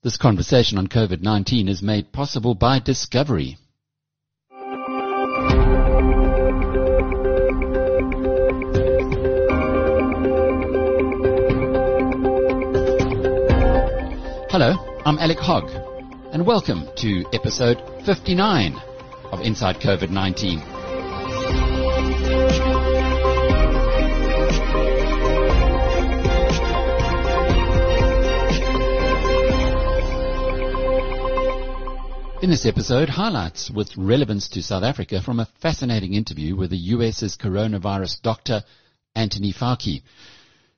This conversation on COVID-19 is made possible by Discovery. Hello, I'm Alec Hogg, and welcome to episode 59 of Inside COVID-19. In this episode, highlights with relevance to South Africa from a fascinating interview with the US's coronavirus doctor, Anthony Fauci.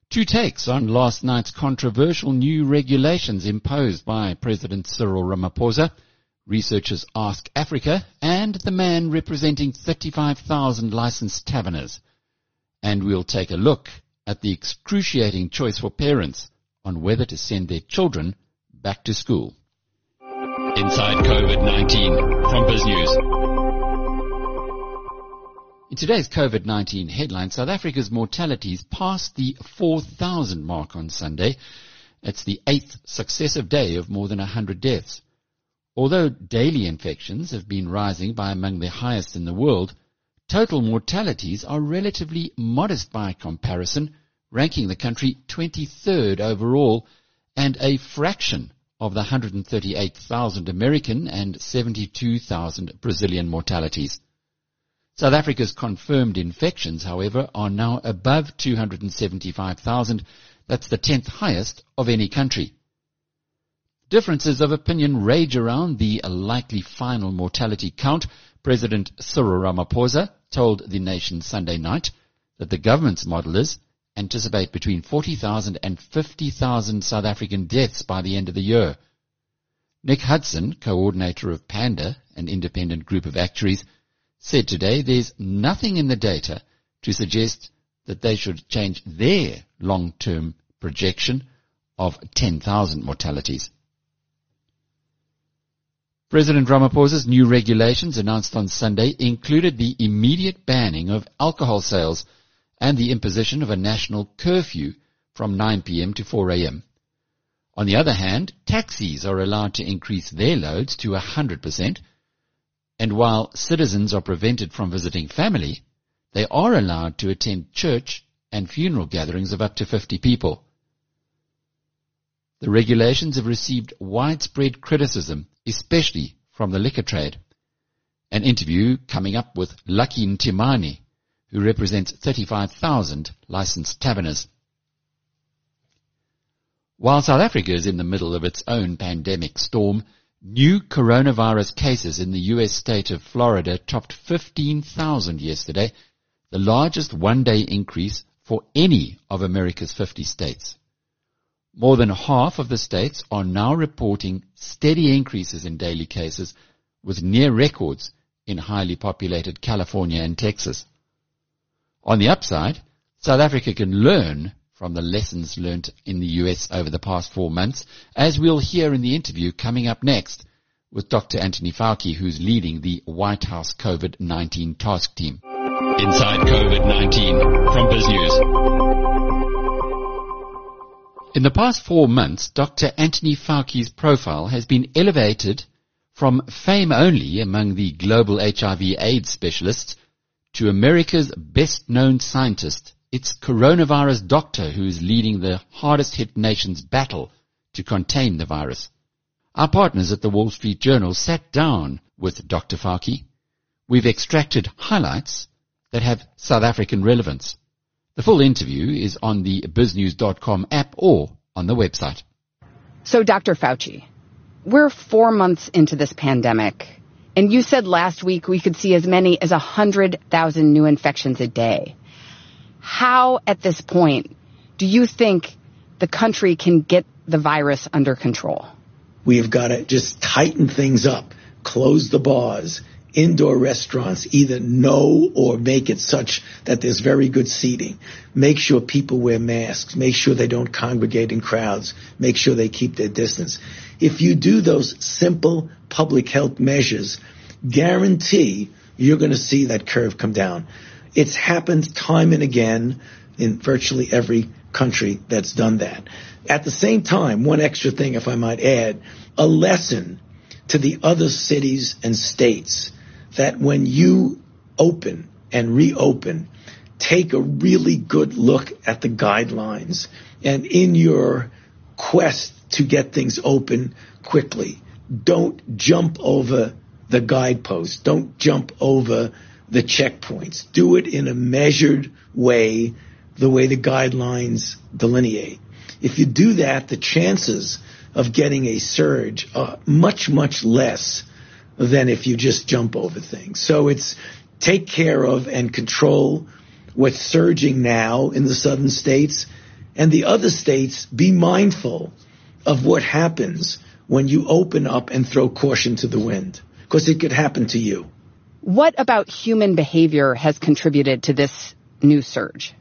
Two takes on last night's controversial new regulations imposed by President Cyril Ramaphosa. Researchers Ask Afrika and the man representing 35,000 licensed taverners. And we'll take a look at the excruciating choice for parents on whether to send their children back to school. Inside COVID-19 from BizNews. In today's COVID-19 headline, South Africa's mortalities passed the 4,000 mark on Sunday. It's the eighth successive day of more than 100 deaths. Although daily infections have been rising by among the highest in the world, total mortalities are relatively modest by comparison, ranking the country 23rd overall and a fraction of the 138,000 American and 72,000 Brazilian mortalities. South Africa's confirmed infections, however, are now above 275,000. That's the 10th highest of any country. Differences of opinion rage around the likely final mortality count. President Cyril Ramaphosa told the nation Sunday night that the government's model is anticipate between 40,000 and 50,000 South African deaths by the end of the year. Nick Hudson, coordinator of PANDA, an independent group of actuaries, said today there's nothing in the data to suggest that they should change their long-term projection of 10,000 mortalities. President Ramaphosa's new regulations announced on Sunday included the immediate banning of alcohol sales and the imposition of a national curfew from 9 p.m. to 4 a.m. On the other hand, taxis are allowed to increase their loads to 100%, and while citizens are prevented from visiting family, they are allowed to attend church and funeral gatherings of up to 50 people. The regulations have received widespread criticism, especially from the liquor trade. An interview coming up with Lucky Ntimane, who represents 35,000 licensed taverners. While South Africa is in the middle of its own pandemic storm, new coronavirus cases in the U.S. state of Florida topped 15,000 yesterday, the largest one-day increase for any of America's 50 states. More than half of the states are now reporting steady increases in daily cases with near records in highly populated California and Texas. On the upside, South Africa can learn from the lessons learnt in the US over the past four months, as we'll hear in the interview coming up next with Dr. Anthony Fauci, who's leading the White House COVID-19 task team. Inside COVID-19 from BizNews. In the past four months, Dr. Anthony Fauci's profile has been elevated from fame only among the global HIV AIDS specialists to America's best known scientist. It's coronavirus doctor who is leading the hardest hit nation's battle to contain the virus. Our partners at the Wall Street Journal sat down with Dr. Fauci. We've extracted highlights that have South African relevance. The full interview is on the biznews.com app or on the website. So, Dr. Fauci, we're four months into this pandemic, and you said last week we could see as many as 100,000 new infections a day. How, at this point, do you think the country can get the virus under control? We have got to just tighten things up, close the bars, indoor restaurants either know or make it such that there's very good seating. Make sure people wear masks. Make sure they don't congregate in crowds. Make sure they keep their distance. If you do those simple public health measures, guarantee you're going to see that curve come down. It's happened time and again in virtually every country that's done that. At the same time, one extra thing, if I might add, a lesson to the other cities and states that when you open and reopen, take a really good look at the guidelines and in your quest to get things open quickly, don't jump over the guideposts. Don't jump over the checkpoints. Do it in a measured way, the way the guidelines delineate. If you do that, the chances of getting a surge are much, much less than if you just jump over things. So it's take care of and control what's surging now in the southern states and the other states be mindful of what happens when you open up and throw caution to the wind because it could happen to you. What about human behavior has contributed to this new surge?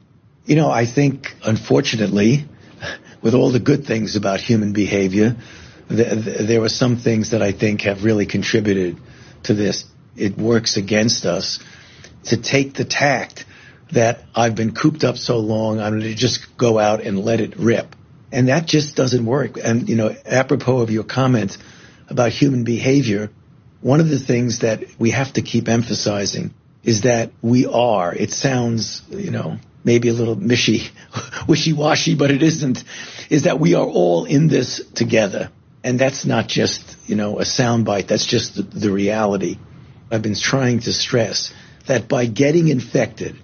You know, I think unfortunately with all the good things about human behavior, th- th- there are some things that I think have really contributed to this. It works against us to take the tact that I've been cooped up so long, I'm going to just go out and let it rip. And that just doesn't work. And, you know, apropos of your comment about human behavior, one of the things that we have to keep emphasizing is that we are, it sounds, you know, maybe a little mishy, wishy-washy, but it isn't, is that we are all in this together. And that's not just, you know, a soundbite. That's just the, the reality. I've been trying to stress that by getting infected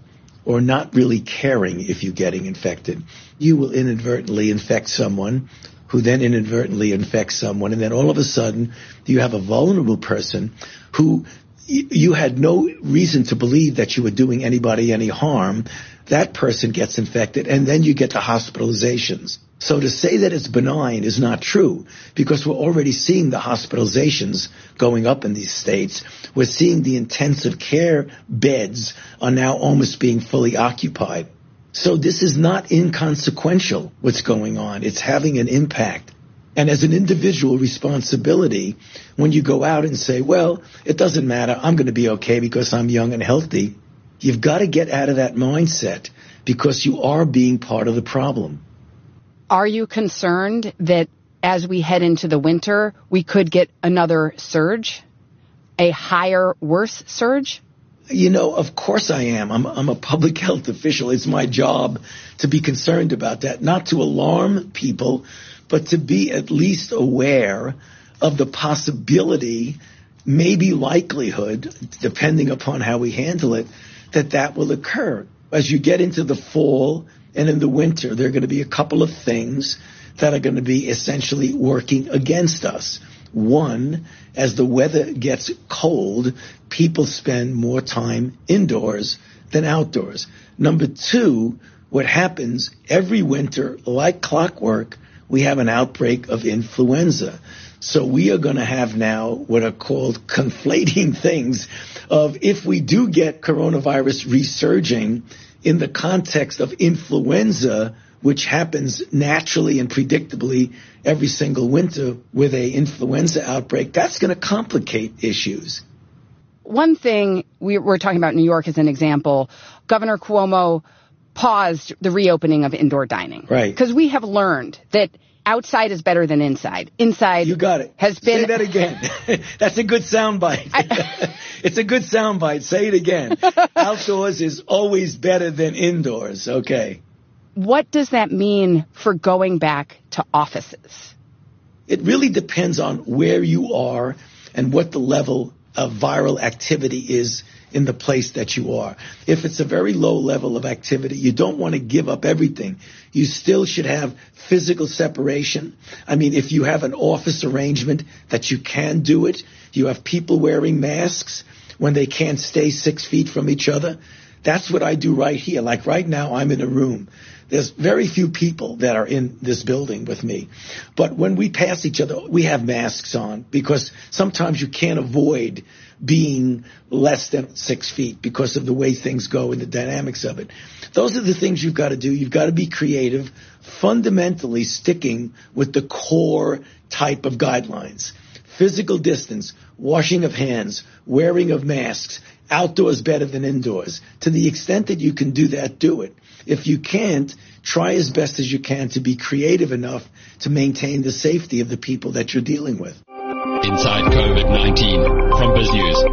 or not really caring if you're getting infected, you will inadvertently infect someone who then inadvertently infects someone. And then all of a sudden you have a vulnerable person who you had no reason to believe that you were doing anybody any harm. That person gets infected and then you get the hospitalizations. So to say that it's benign is not true because we're already seeing the hospitalizations going up in these states. We're seeing the intensive care beds are now almost being fully occupied. So this is not inconsequential what's going on. It's having an impact. And as an individual responsibility, when you go out and say, well, it doesn't matter, I'm going to be okay because I'm young and healthy, you've got to get out of that mindset because you are being part of the problem. Are you concerned that as we head into the winter, we could get another surge? A higher, worse surge? You know, of course I am. I'm, I'm a public health official. It's my job to be concerned about that, not to alarm people, but to be at least aware of the possibility, maybe likelihood, depending upon how we handle it, that that will occur. As you get into the fall and in the winter, there are going to be a couple of things that are going to be essentially working against us. One, as the weather gets cold, people spend more time indoors than outdoors. Number two, what happens every winter, like clockwork, we have an outbreak of influenza. So we are going to have now what are called conflating things of if we do get coronavirus resurging in the context of influenza, which happens naturally and predictably every single winter with a influenza outbreak, that's going to complicate issues. One thing we are talking about New York as an example, Governor Cuomo paused the reopening of indoor dining. Right. Because we have learned that outside is better than inside. Inside you got it. has been Say that again. That's a good soundbite. it's a good soundbite. Say it again. Outdoors is always better than indoors. Okay. What does that mean for going back to offices? It really depends on where you are and what the level of viral activity is in the place that you are. If it's a very low level of activity, you don't want to give up everything. You still should have physical separation. I mean, if you have an office arrangement that you can do it, you have people wearing masks when they can't stay six feet from each other. That's what I do right here. Like right now, I'm in a room. There's very few people that are in this building with me. But when we pass each other, we have masks on because sometimes you can't avoid being less than six feet because of the way things go and the dynamics of it. Those are the things you've got to do. You've got to be creative, fundamentally sticking with the core type of guidelines. Physical distance, washing of hands, wearing of masks, Outdoors better than indoors. To the extent that you can do that, do it. If you can't, try as best as you can to be creative enough to maintain the safety of the people that you're dealing with. Inside COVID-19 from Biz News.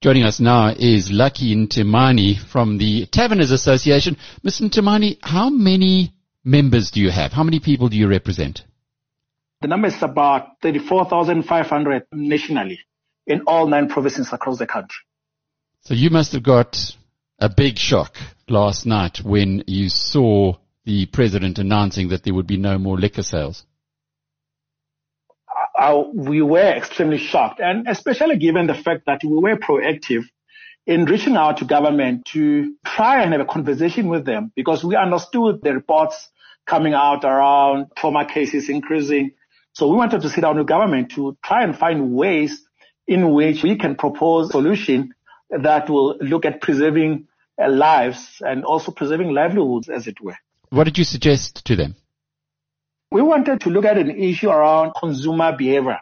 Joining us now is Lucky Ntimane from the Taverners Association. Mr. Ntimane, how many members do you have? How many people do you represent? The number is about 34,500 nationally in all nine provinces across the country. So you must have got a big shock last night when you saw the president announcing that there would be no more liquor sales. Uh, we were extremely shocked, and especially given the fact that we were proactive in reaching out to government to try and have a conversation with them because we understood the reports coming out around trauma cases increasing. So we wanted to sit down with government to try and find ways in which we can propose solution that will look at preserving uh, lives and also preserving livelihoods, as it were. What did you suggest to them? We wanted to look at an issue around consumer behavior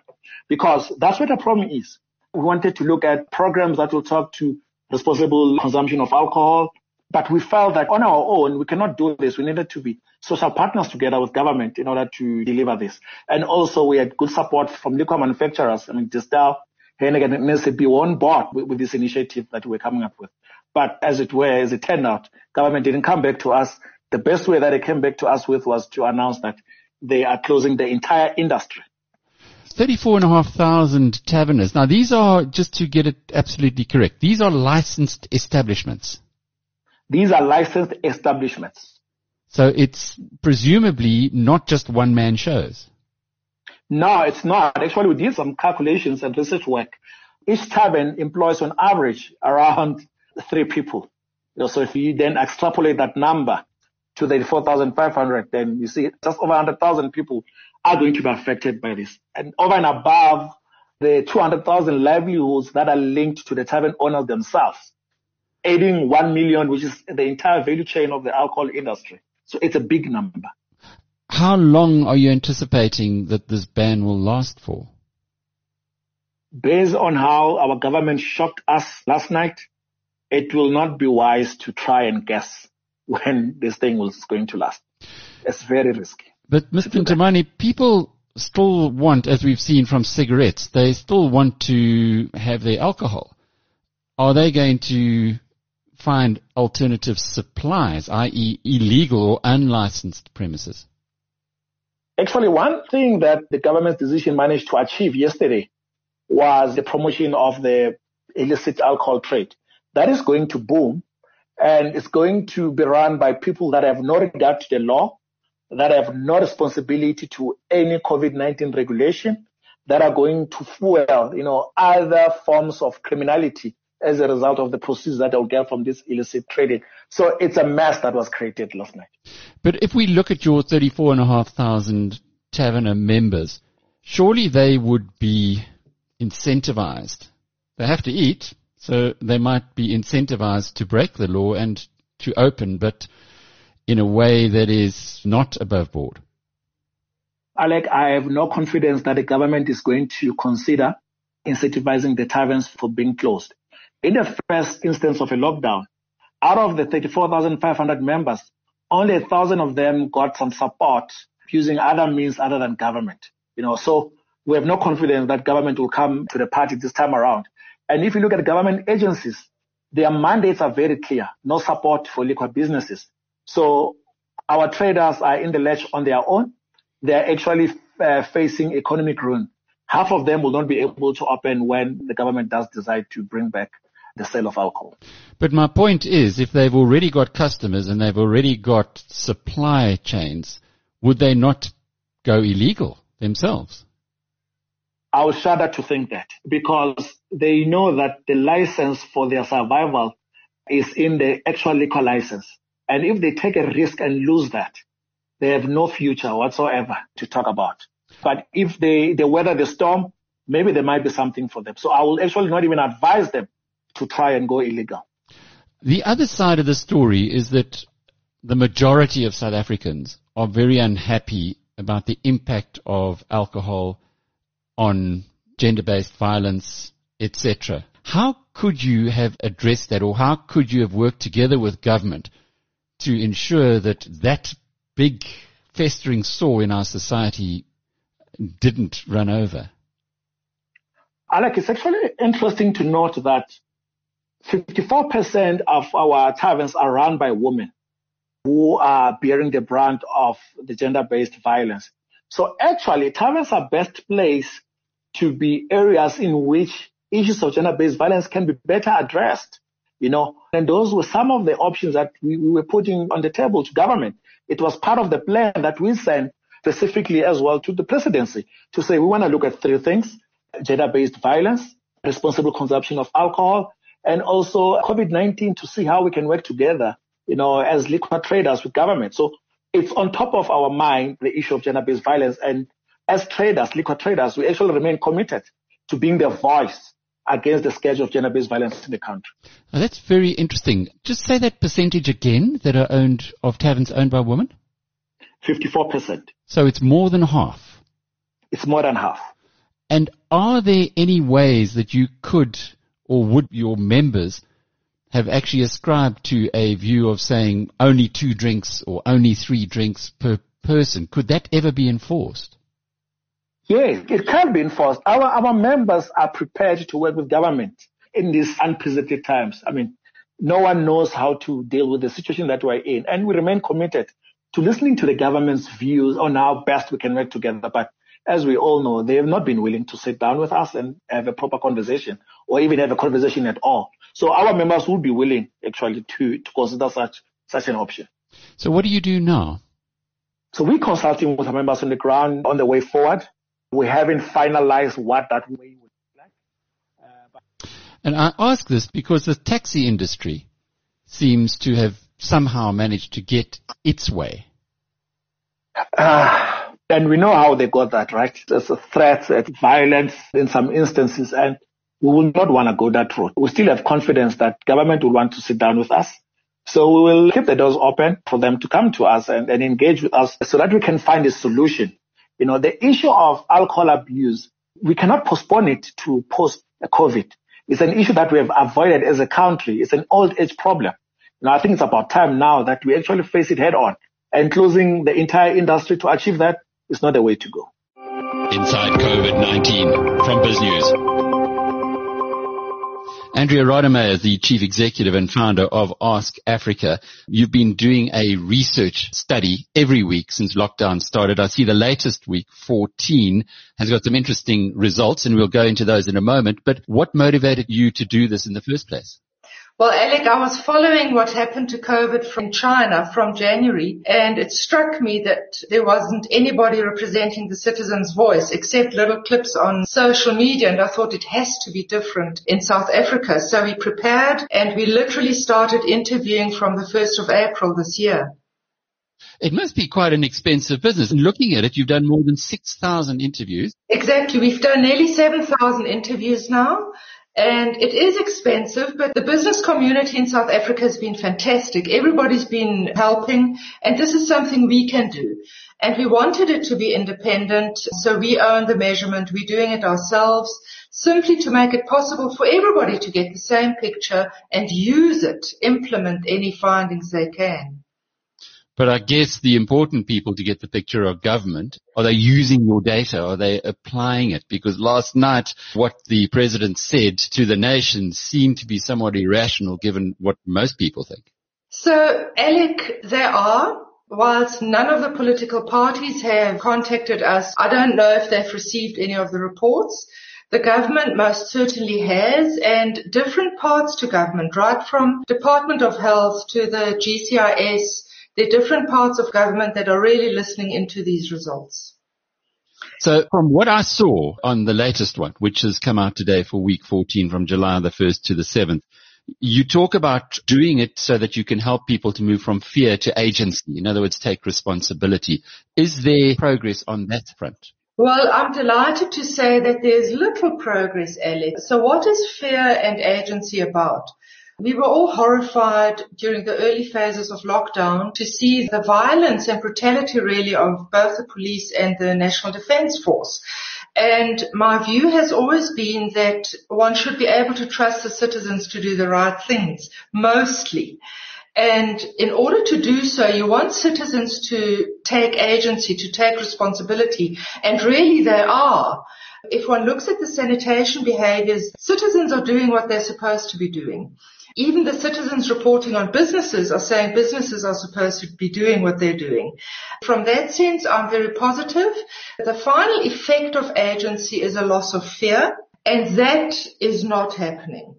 because that's what the problem is. We wanted to look at programs that will talk to responsible consumption of alcohol, but we felt that on our own, we cannot do this. We needed to be social partners together with government in order to deliver this. And also we had good support from liquor manufacturers. I mean, Distell Heineken and NCB were on board with, with this initiative that we're coming up with. But as it were, as it turned out, government didn't come back to us. The best way that they came back to us with was to announce that they are closing the entire industry. 34,500 taverners. Now these are, just to get it absolutely correct, these are licensed establishments. These are licensed establishments. So it's presumably not just one man shows. No, it's not. Actually, we did some calculations and research work. Each tavern employs on average around three people. So if you then extrapolate that number to the 4,500, then you see just over 100,000 people are going to be affected by this. And over and above the 200,000 livelihoods that are linked to the tavern owners themselves, adding 1 million, which is the entire value chain of the alcohol industry. So it's a big number. How long are you anticipating that this ban will last for? Based on how our government shocked us last night, it will not be wise to try and guess when this thing is going to last. It's very risky. But Mr. Ntimane, people still want, as we've seen from cigarettes, they still want to have their alcohol. Are they going to find alternative supplies, i.e. illegal or unlicensed premises? Actually, one thing that the government's decision managed to achieve yesterday was the promotion of the illicit alcohol trade. That is going to boom and it's going to be run by people that have no regard to the law, that have no responsibility to any COVID-19 regulation, that are going to fuel, you know, other forms of criminality as a result of the proceeds that they'll get from this illicit trading. So it's a mess that was created last night. But if we look at your 34,500 Taverner members, surely they would be incentivized. They have to eat, so they might be incentivized to break the law and to open, but in a way that is not above board. Alec, I have no confidence that the government is going to consider incentivizing the taverns for being closed. In the first instance of a lockdown, out of the 34,500 members, only a thousand of them got some support using other means other than government. You know, so we have no confidence that government will come to the party this time around. And if you look at government agencies, their mandates are very clear. No support for liquor businesses. So our traders are in the ledge on their own. They're actually uh, facing economic ruin. Half of them will not be able to open when the government does decide to bring back the sale of alcohol. But my point is, if they've already got customers and they've already got supply chains, would they not go illegal themselves? I would shudder to think that because they know that the license for their survival is in the actual liquor license. And if they take a risk and lose that, they have no future whatsoever to talk about. But if they, they weather the storm, maybe there might be something for them. So I will actually not even advise them to try and go illegal. The other side of the story is that the majority of South Africans are very unhappy about the impact of alcohol on gender-based violence, etc. How could you have addressed that or how could you have worked together with government to ensure that that big festering sore in our society didn't run over? Alec, it's actually interesting to note that 54% of our taverns are run by women who are bearing the brunt of the gender-based violence. So actually, taverns are best placed to be areas in which issues of gender-based violence can be better addressed. You know, and those were some of the options that we, we were putting on the table to government. It was part of the plan that we sent specifically as well to the presidency to say we want to look at three things, gender-based violence, responsible consumption of alcohol, and also COVID-19 to see how we can work together, you know, as liquor traders with government. So it's on top of our mind, the issue of gender-based violence. And as traders, liquor traders, we actually remain committed to being the voice against the scourge of gender-based violence in the country. Now that's very interesting. Just say that percentage again that are owned of taverns owned by women. 54%. So it's more than half. It's more than half. And are there any ways that you could or would your members have actually ascribed to a view of saying only two drinks or only three drinks per person? Could that ever be enforced? Yes, it can be enforced. Our, our members are prepared to work with government in these unprecedented times. I mean, no one knows how to deal with the situation that we're in. And we remain committed to listening to the government's views on how best we can work together. But as we all know, they have not been willing to sit down with us and have a proper conversation or even have a conversation at all. So our members would be willing actually to, to consider such, such an option. So what do you do now? So we're consulting with our members on the ground on the way forward. We haven't finalized what that way would look like. Uh, and I ask this because the taxi industry seems to have somehow managed to get its way. Uh, and we know how they got that, right? There's threats, threat, violence in some instances, and we will not want to go that route. We still have confidence that government will want to sit down with us. So we will keep the doors open for them to come to us and, and engage with us so that we can find a solution. You know, the issue of alcohol abuse, we cannot postpone it to post COVID. It's an issue that we have avoided as a country. It's an old age problem. Know, I think it's about time now that we actually face it head on and closing the entire industry to achieve that is not the way to go. Inside COVID-19 from BizNews. Andrea is the chief executive and founder of Ask Afrika. You've been doing a research study every week since lockdown started. I see the latest week, 14, has got some interesting results and we'll go into those in a moment. But what motivated you to do this in the first place? Well, Alec, I was following what happened to COVID from China from January, and it struck me that there wasn't anybody representing the citizen's voice except little clips on social media, and I thought it has to be different in South Africa. So we prepared, and we literally started interviewing from the 1st of April this year. It must be quite an expensive business. And looking at it, you've done more than 6,000 interviews. Exactly. We've done nearly 7,000 interviews now. And it is expensive, but the business community in South Africa has been fantastic. Everybody's been helping and this is something we can do. And we wanted it to be independent, so we own the measurement. We're doing it ourselves simply to make it possible for everybody to get the same picture and use it, implement any findings they can. But I guess the important people to get the picture are government. Are they using your data? Are they applying it? Because last night, what the president said to the nation seemed to be somewhat irrational given what most people think. So, Alec, there are. Whilst none of the political parties have contacted us, I don't know if they've received any of the reports. The government most certainly has and different parts to government, right from Department of Health to the GCIS there are different parts of government that are really listening into these results. So from what I saw on the latest one, which has come out today for week 14 from July the 1st to the 7th, you talk about doing it so that you can help people to move from fear to agency. In other words, take responsibility. Is there progress on that front? Well, I'm delighted to say that there's little progress, Alex. So what is fear and agency about? We were all horrified during the early phases of lockdown to see the violence and brutality really of both the police and the National Defence Force. And my view has always been that one should be able to trust the citizens to do the right things, mostly. And in order to do so, you want citizens to take agency, to take responsibility. And really they are. If one looks at the sanitation behaviors, citizens are doing what they're supposed to be doing. Even the citizens reporting on businesses are saying businesses are supposed to be doing what they're doing. From that sense, I'm very positive. The final effect of agency is a loss of fear, and that is not happening.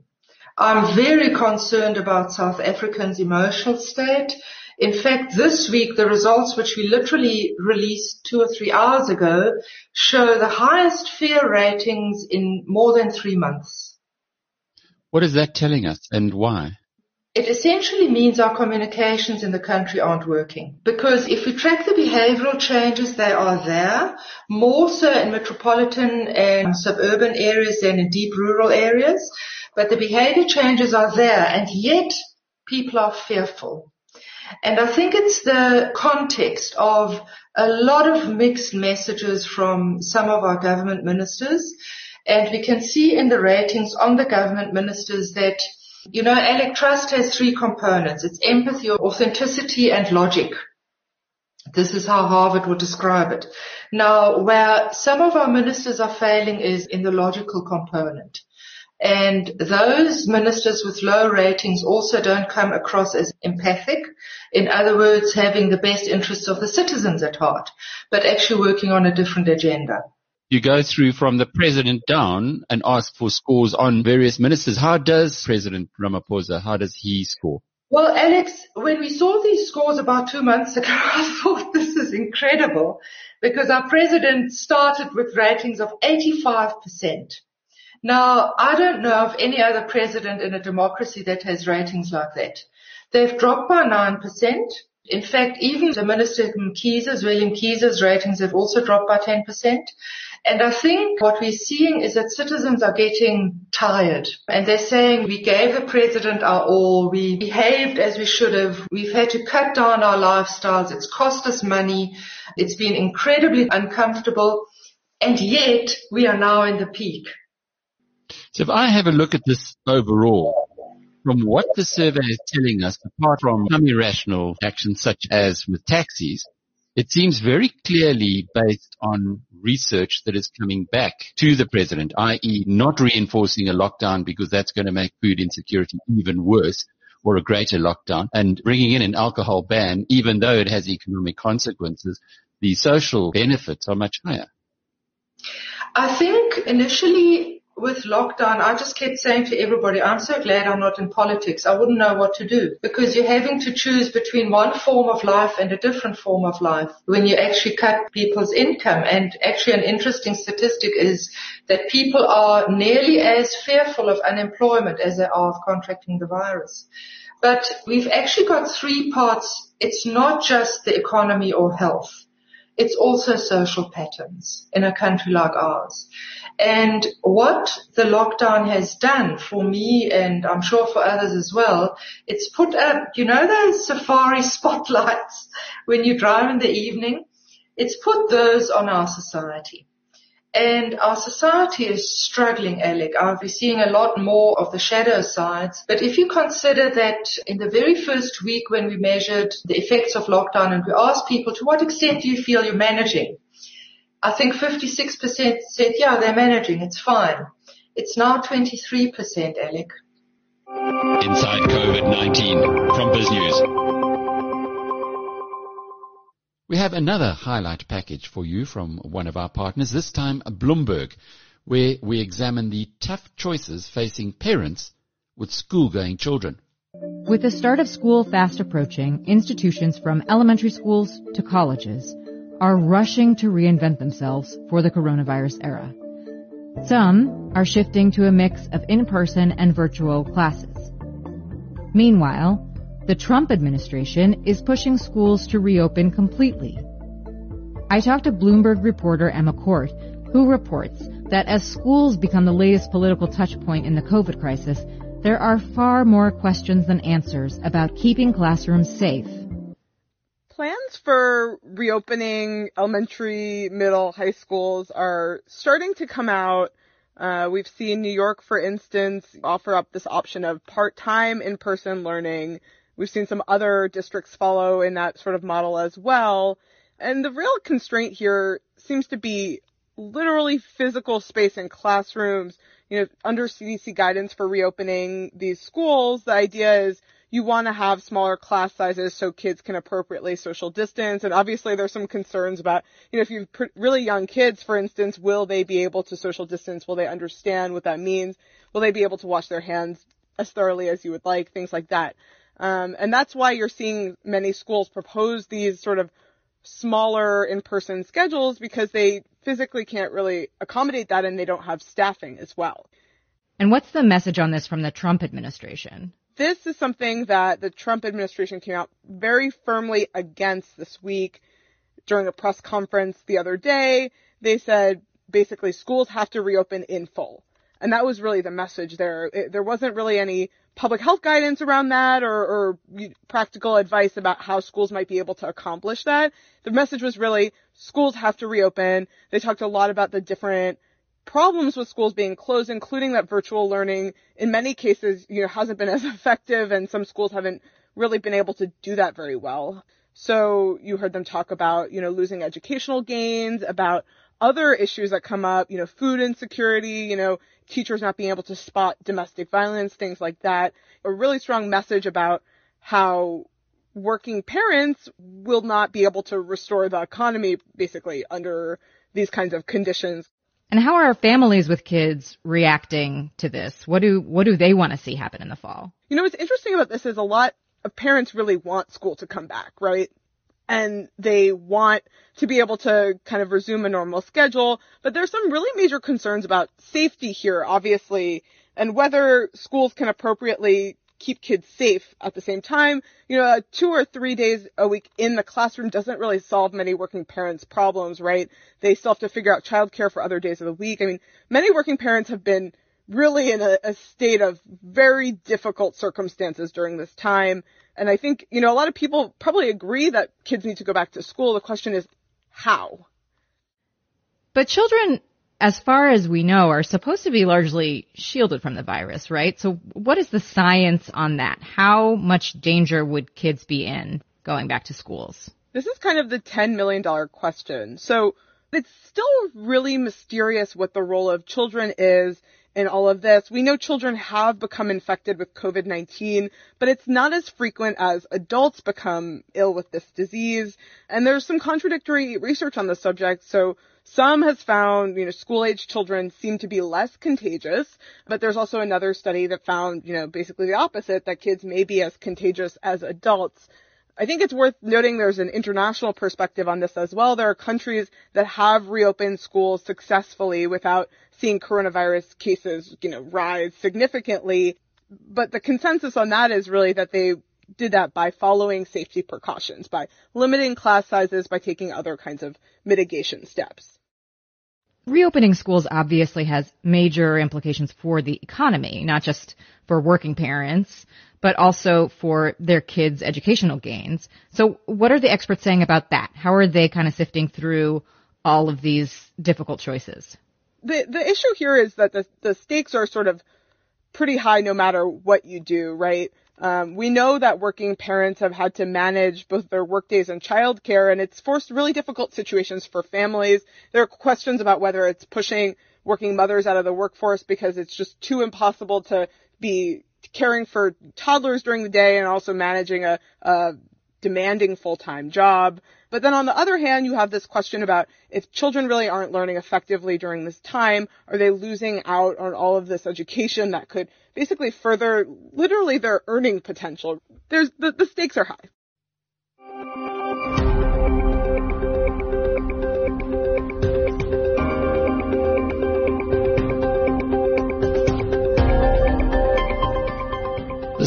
I'm very concerned about South Africans' emotional state. In fact, this week, the results which we literally released two or three hours ago show the highest fear ratings in more than three months. What is that telling us and why? It essentially means our communications in the country aren't working. Because if we track the behavioral changes, they are there, more so in metropolitan and suburban areas than in deep rural areas. But the behavior changes are there and yet people are fearful. And I think it's the context of a lot of mixed messages from some of our government ministers. And we can see in the ratings on the government ministers that, you know, Alec Trust has three components. It's empathy, authenticity, and logic. This is how Harvard would describe it. Now, where some of our ministers are failing is in the logical component. And those ministers with low ratings also don't come across as empathic. In other words, having the best interests of the citizens at heart, but actually working on a different agenda. You go through from the president down and ask for scores on various ministers. How does President Ramaphosa, how does he score? Well, Alex, when we saw these scores about two months ago, I thought this is incredible because our president started with ratings of 85%. Now, I don't know of any other president in a democracy that has ratings like that. They've dropped by 9%. In fact, even the Minister Mkhize's, Zweli Mkhize's ratings have also dropped by 10%. And I think what we're seeing is that citizens are getting tired and they're saying we gave the president our all. We behaved as we should have. We've had to cut down our lifestyles. It's cost us money. It's been incredibly uncomfortable. And yet we are now in the peak. So if I have a look at this overall, from what the survey is telling us, apart from some irrational actions such as with taxis, it seems very clearly based on research that is coming back to the president, i.e. not reinforcing a lockdown because that's going to make food insecurity even worse or a greater lockdown and bringing in an alcohol ban, even though it has economic consequences, the social benefits are much higher. I think initially with lockdown, I just kept saying to everybody, I'm so glad I'm not in politics. I wouldn't know what to do because you're having to choose between one form of life and a different form of life when you actually cut people's income. And actually an interesting statistic is that people are nearly as fearful of unemployment as they are of contracting the virus. But we've actually got three parts. It's not just the economy or health. It's also social patterns in a country like ours. And what the lockdown has done for me and I'm sure for others as well, it's put up, you know, those safari spotlights when you drive in the evening? It's put those on our society. And our society is struggling, Alec. I'll be seeing a lot more of the shadow sides. But if you consider that in the very first week when we measured the effects of lockdown and we asked people, to what extent do you feel you're managing? I think 56% said, yeah, they're managing. It's fine. It's now 23%, Alec. Inside COVID-19 from BizNews. We have another highlight package for you from one of our partners, this time Bloomberg, where we examine the tough choices facing parents with school-going children. With the start of school fast approaching, institutions from elementary schools to colleges are rushing to reinvent themselves for the coronavirus era. Some are shifting to a mix of in-person and virtual classes. Meanwhile, the Trump administration is pushing schools to reopen completely. I talked to Bloomberg reporter Emma Court, who reports that as schools become the latest political touchpoint in the COVID crisis, there are far more questions than answers about keeping classrooms safe plans for reopening elementary, middle, high schools are starting to come out. Uh, we've seen New York, for instance, offer up this option of part-time in-person learning. We've seen some other districts follow in that sort of model as well. And the real constraint here seems to be literally physical space in classrooms. You know, under CDC guidance for reopening these schools, the idea is you want to have smaller class sizes so kids can appropriately social distance. And obviously there's some concerns about, you know, if you've really young kids, for instance, will they be able to social distance? Will they understand what that means? Will they be able to wash their hands as thoroughly as you would like? Things like that. Um, and that's why you're seeing many schools propose these sort of smaller in-person schedules because they physically can't really accommodate that and they don't have staffing as well. And what's the message on this from the Trump administration? this is something that the Trump administration came out very firmly against this week during a press conference the other day. They said basically schools have to reopen in full. And that was really the message there. It, there wasn't really any public health guidance around that or, or practical advice about how schools might be able to accomplish that. The message was really schools have to reopen. They talked a lot about the different problems with schools being closed, including that virtual learning in many cases, you know, hasn't been as effective and some schools haven't really been able to do that very well. So you heard them talk about, you know, losing educational gains, about other issues that come up, you know, food insecurity, you know, teachers not being able to spot domestic violence, things like that. A really strong message about how working parents will not be able to restore the economy basically under these kinds of conditions. And how are families with kids reacting to this? What do what do they want to see happen in the fall? You know what's interesting about this is a lot of parents really want school to come back, right? And they want to be able to kind of resume a normal schedule, but there's some really major concerns about safety here, obviously, and whether schools can appropriately keep kids safe at the same time. You know, two or three days a week in the classroom doesn't really solve many working parents' problems, right? They still have to figure out childcare for other days of the week. I mean, many working parents have been really in a, a state of very difficult circumstances during this time. And I think, you know, a lot of people probably agree that kids need to go back to school. The question is how? But children as far as we know, are supposed to be largely shielded from the virus, right? So what is the science on that? How much danger would kids be in going back to schools? This is kind of the $10 million question. So it's still really mysterious what the role of children is in all of this. We know children have become infected with COVID-19, but it's not as frequent as adults become ill with this disease. And there's some contradictory research on the subject. So some has found, you know, school age children seem to be less contagious, but there's also another study that found, you know, basically the opposite, that kids may be as contagious as adults. I think it's worth noting there's an international perspective on this as well. There are countries that have reopened schools successfully without seeing coronavirus cases, you know, rise significantly. But the consensus on that is really that they did that by following safety precautions, by limiting class sizes, by taking other kinds of mitigation steps. Reopening schools obviously has major implications for the economy, not just for working parents, but also for their kids' educational gains. So what are the experts saying about that? How are they kind of sifting through all of these difficult choices? The, the issue here is that the, the stakes are sort of pretty high no matter what you do, right? Um, we know that working parents have had to manage both their workdays and childcare, and it's forced really difficult situations for families. There are questions about whether it's pushing working mothers out of the workforce because it's just too impossible to be caring for toddlers during the day and also managing a, a demanding full-time job. But then on the other hand, you have this question about if children really aren't learning effectively during this time, are they losing out on all of this education that could basically further literally their earning potential? There's the, the stakes are high.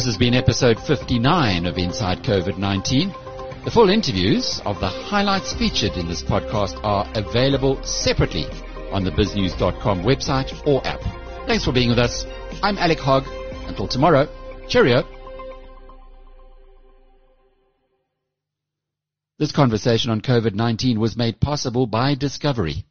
This has been episode 59 of Inside COVID-19. The full interviews of the highlights featured in this podcast are available separately on the biznews.com website or app. Thanks for being with us. I'm Alec Hogg. Until tomorrow, cheerio. This conversation on COVID-19 was made possible by Discovery.